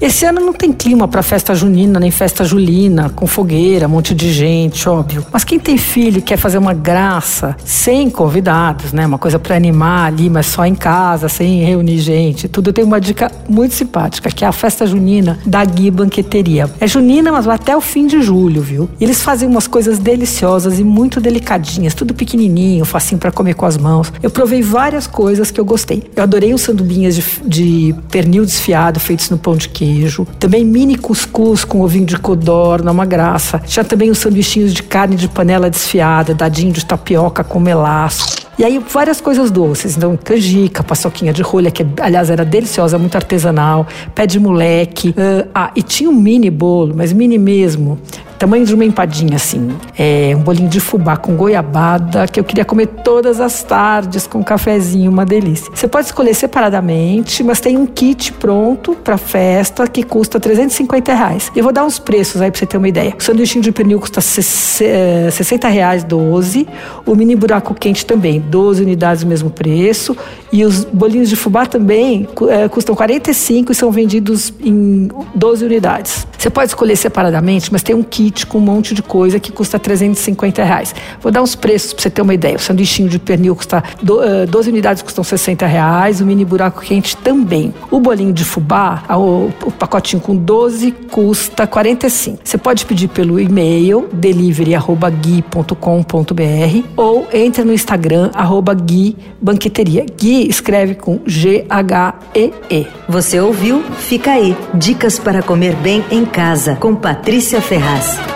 Esse ano não tem clima para festa junina nem festa julina, com fogueira, um monte de gente, óbvio. Mas quem tem filho e quer fazer uma graça sem convidados, né? Uma coisa para animar ali, mas só em casa, sem reunir gente, tudo. tem uma dica muito simpática, que é a festa junina da Gui Banqueteria. É junina, mas até o fim de julho, viu? E eles fazem umas coisas deliciosas e muito delicadinhas, tudo pequenininho, facinho para comer com as mãos. Eu provei várias coisas que eu gostei. Eu adorei os sandubinhas de, de pernil desfiado feitos no pão de queijo. Também mini cuscuz com ovinho de codorna, uma graça. Já também os sanduichinhos de carne de panela desfiada, dadinho de tapioca com melaço. E aí várias coisas doces, então canjica, paçoquinha de rolha, que aliás era deliciosa, muito artesanal, pé de moleque. Uh, ah, e tinha um mini bolo, mas mini mesmo, tamanho de uma empadinha assim. É um bolinho de fubá com goiabada que eu queria comer todas as tardes com um cafezinho, uma delícia. Você pode escolher separadamente, mas tem um kit pronto para festa que custa 350 reais. Eu vou dar uns preços aí para você ter uma ideia. O sanduíche de pernil custa 60 reais 12, o mini buraco quente também 12 unidades o mesmo preço e os bolinhos de fubá também é, custam 45 e são vendidos em 12 unidades. Você pode escolher separadamente, mas tem um kit com um monte de coisa que custa 350 reais. Vou dar uns preços para você ter uma ideia. O sanduichinho de pernil custa 12 unidades custam 60 reais, o mini buraco quente também. O bolinho de fubá, o, o pacotinho com 12 custa 45. Você pode pedir pelo e-mail delivery@gui.com.br ou entra no Instagram arroba Gui Banqueteria. Gui escreve com G H E E. Você ouviu? Fica aí. Dicas para comer bem em casa com Patrícia Ferraz.